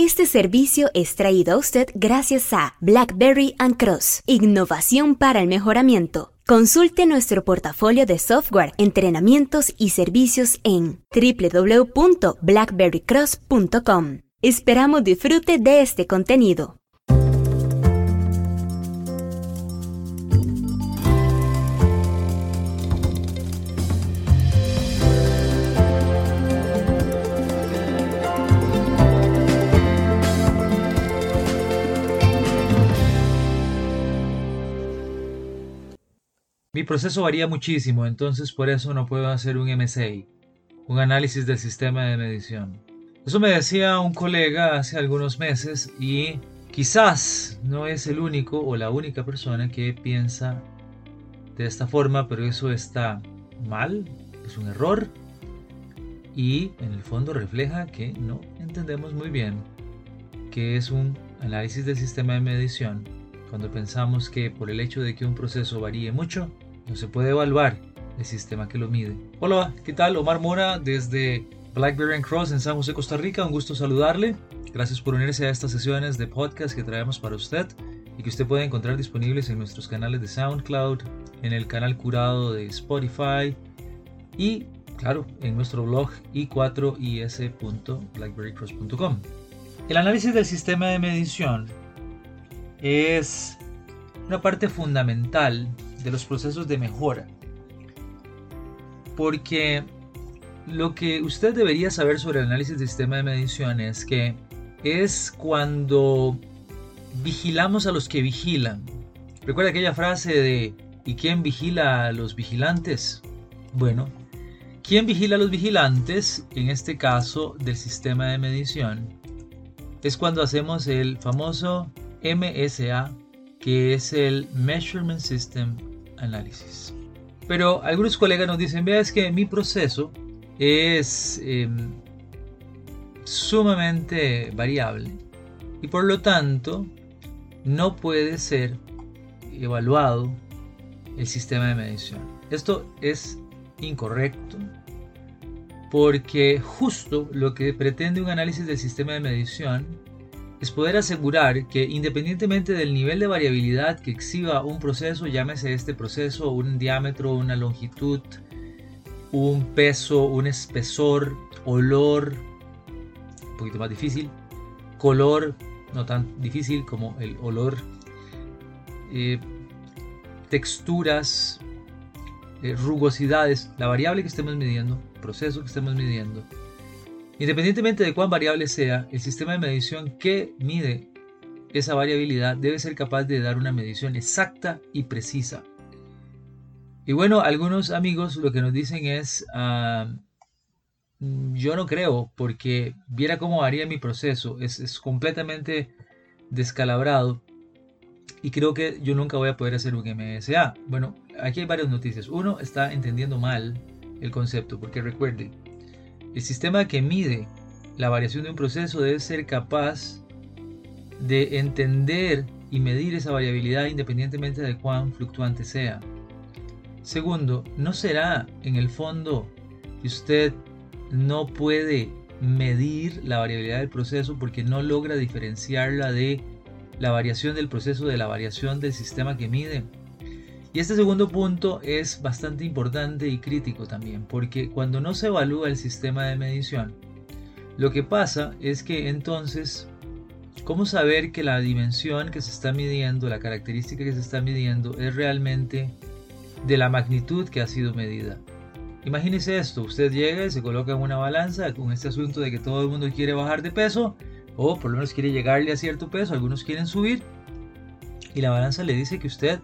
Este servicio es traído a usted gracias a BlackBerry ⁇ Cross, innovación para el mejoramiento. Consulte nuestro portafolio de software, entrenamientos y servicios en www.blackberrycross.com. Esperamos disfrute de este contenido. Mi proceso varía muchísimo, entonces por eso no puedo hacer un MSI, un análisis del sistema de medición. Eso me decía un colega hace algunos meses y quizás no es el único o la única persona que piensa de esta forma, pero eso está mal, es un error y en el fondo refleja que no entendemos muy bien qué es un análisis del sistema de medición cuando pensamos que por el hecho de que un proceso varíe mucho, no se puede evaluar el sistema que lo mide. Hola, ¿qué tal? Omar Mora desde Blackberry Cross en San José, Costa Rica. Un gusto saludarle. Gracias por unirse a estas sesiones de podcast que traemos para usted y que usted puede encontrar disponibles en nuestros canales de SoundCloud, en el canal curado de Spotify y, claro, en nuestro blog i4is.blackberrycross.com. El análisis del sistema de medición es una parte fundamental de los procesos de mejora. Porque lo que usted debería saber sobre el análisis del sistema de medición es que es cuando vigilamos a los que vigilan. ¿Recuerda aquella frase de ¿y quién vigila a los vigilantes? Bueno, ¿quién vigila a los vigilantes? En este caso del sistema de medición, es cuando hacemos el famoso MSA, que es el Measurement System análisis. Pero algunos colegas nos dicen, vea, es que mi proceso es em, sumamente variable y por lo tanto no puede ser evaluado el sistema de medición. Esto es incorrecto porque justo lo que pretende un análisis del sistema de medición es poder asegurar que independientemente del nivel de variabilidad que exhiba un proceso, llámese este proceso un diámetro, una longitud, un peso, un espesor, olor, un poquito más difícil, color, no tan difícil como el olor, eh, texturas, eh, rugosidades, la variable que estemos midiendo, proceso que estemos midiendo, Independientemente de cuán variable sea, el sistema de medición que mide esa variabilidad debe ser capaz de dar una medición exacta y precisa. Y bueno, algunos amigos lo que nos dicen es, ah, yo no creo, porque viera cómo varía mi proceso, es, completamente descalabrado y creo que yo nunca voy a poder hacer un MSA. Bueno, aquí hay varias noticias. Uno está entendiendo mal el concepto, porque recuerde, el sistema que mide la variación de un proceso debe ser capaz de entender y medir esa variabilidad independientemente de cuán fluctuante sea. Segundo, no será en el fondo que usted no puede medir la variabilidad del proceso porque no logra diferenciarla de la variación del proceso de la variación del sistema que mide. Y este segundo punto es bastante importante y crítico también, porque cuando no se evalúa el sistema de medición, lo que pasa es que entonces, ¿cómo saber que la dimensión que se está midiendo, la característica que se está midiendo, es realmente de la magnitud que ha sido medida? Imagínese esto, usted llega y se coloca en una balanza con este asunto de que todo el mundo quiere bajar de peso, o por lo menos quiere llegarle a cierto peso, algunos quieren subir, y la balanza le dice que usted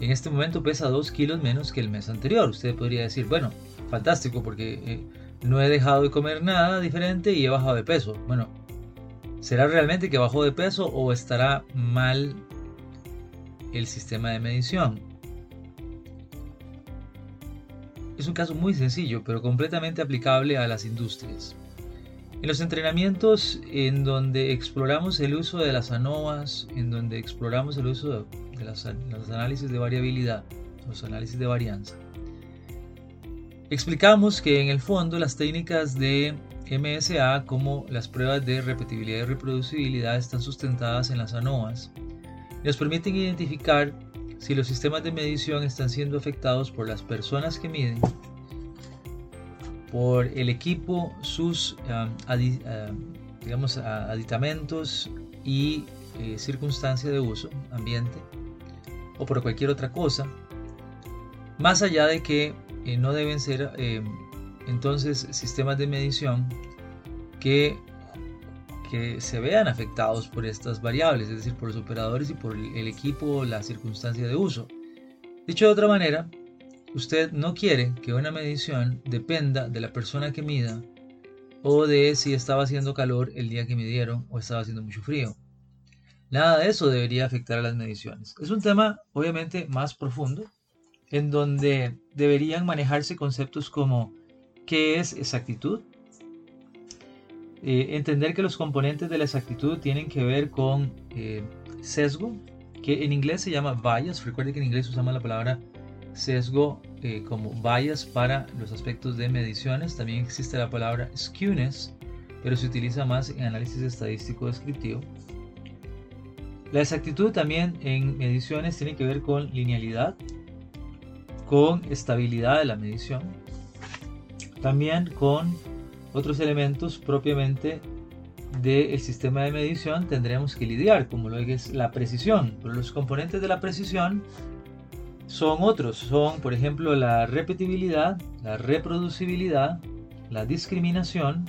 en este momento pesa 2 kilos menos que el mes anterior. Usted podría decir, bueno, fantástico porque eh, no he dejado de comer nada diferente y he bajado de peso. Bueno, ¿será realmente que bajó de peso o estará mal el sistema de medición? Es un caso muy sencillo, pero completamente aplicable a las industrias. En los entrenamientos en donde exploramos el uso de las ANOVAs, en donde exploramos el uso los análisis de variabilidad, los análisis de varianza, explicamos que en el fondo las técnicas de MSA como las pruebas de repetibilidad y reproducibilidad están sustentadas en las ANOAS y nos permiten identificar si los sistemas de medición están siendo afectados por las personas que miden, por el equipo, sus digamos, aditamentos y eh, circunstancia de uso, ambiente, o por cualquier otra cosa, más allá de que eh, no deben ser eh, entonces sistemas de medición que, que se vean afectados por estas variables, es decir, por los operadores y por el equipo o la circunstancia de uso. Dicho de otra manera, usted no quiere que una medición dependa de la persona que mida o de si estaba haciendo calor el día que midieron o estaba haciendo mucho frío. Nada de eso debería afectar a las mediciones. Es un tema obviamente más profundo, en donde deberían manejarse conceptos como qué es exactitud, eh, entender que los componentes de la exactitud tienen que ver con eh, sesgo, que en inglés se llama bias. Recuerde que en inglés usamos la palabra sesgo eh, como bias para los aspectos de mediciones. También existe la palabra skewness, pero se utiliza más en análisis estadístico descriptivo. La exactitud también en mediciones tiene que ver con linealidad, con estabilidad de la medición, también con otros elementos propiamente del sistema de medición tendremos que lidiar, como lo es la precisión. Pero los componentes de la precisión son otros, son por ejemplo la repetibilidad, la reproducibilidad, la discriminación,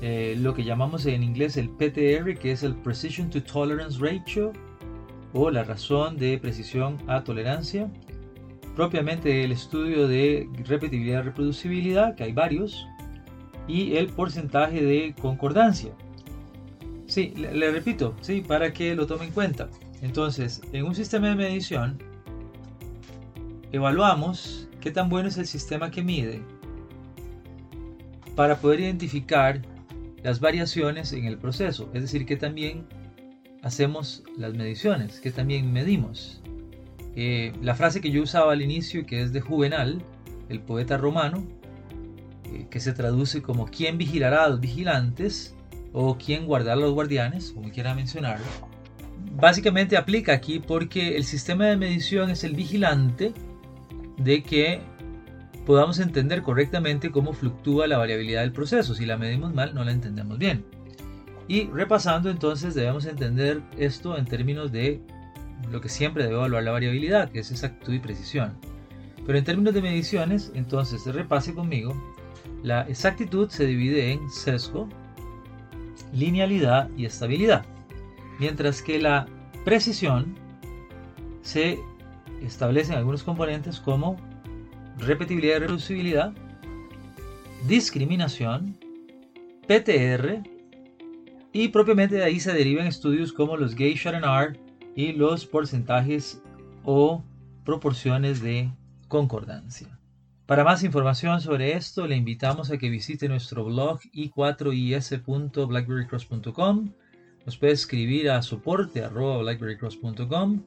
eh, lo que llamamos en inglés el PTR, que es el Precision to Tolerance Ratio, o la razón de precisión a tolerancia. Propiamente el estudio de repetibilidad y reproducibilidad, que hay varios, y el porcentaje de concordancia. Sí, le, repito, sí, para que lo tome en cuenta. Entonces, en un sistema de medición, evaluamos qué tan bueno es el sistema que mide para poder identificar las variaciones en el proceso, es decir, que también hacemos las mediciones, que también medimos. Eh, la frase que yo usaba al inicio, que es de Juvenal, el poeta romano, eh, que se traduce como ¿quién vigilará a los vigilantes? o ¿quién guardará a los guardianes? como quiera mencionarlo. Básicamente aplica aquí porque el sistema de medición es el vigilante de que podamos entender correctamente cómo fluctúa la variabilidad del proceso. Si la medimos mal, no la entendemos bien. Y repasando entonces debemos entender esto en términos de lo que siempre debe evaluar la variabilidad, que es exactitud y precisión. Pero en términos de mediciones, entonces repase conmigo, la exactitud se divide en sesgo, linealidad y estabilidad, mientras que la precisión se establece en algunos componentes como repetibilidad y reproducibilidad, discriminación, PTR y propiamente de ahí se derivan estudios como los Gay-Sharon-R y los porcentajes o proporciones de concordancia. Para más información sobre esto, le invitamos a que visite nuestro blog i4is.blackberrycross.com. Nos puede escribir a soporte.blackberrycross.com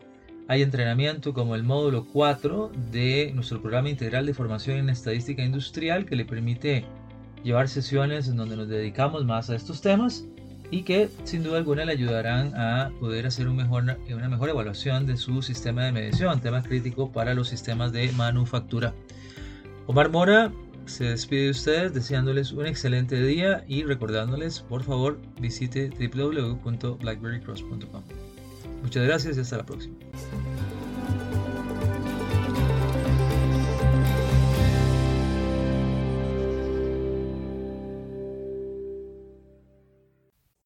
hay entrenamiento como el módulo 4 de nuestro programa integral de formación en estadística industrial que le permite llevar sesiones en donde nos dedicamos más a estos temas y que sin duda alguna le ayudarán a poder hacer un mejor, una mejor evaluación de su sistema de medición, tema crítico para los sistemas de manufactura. Omar Mora se despide de ustedes deseándoles un excelente día y recordándoles por favor visite www.blackberrycross.com. Muchas gracias y hasta la próxima.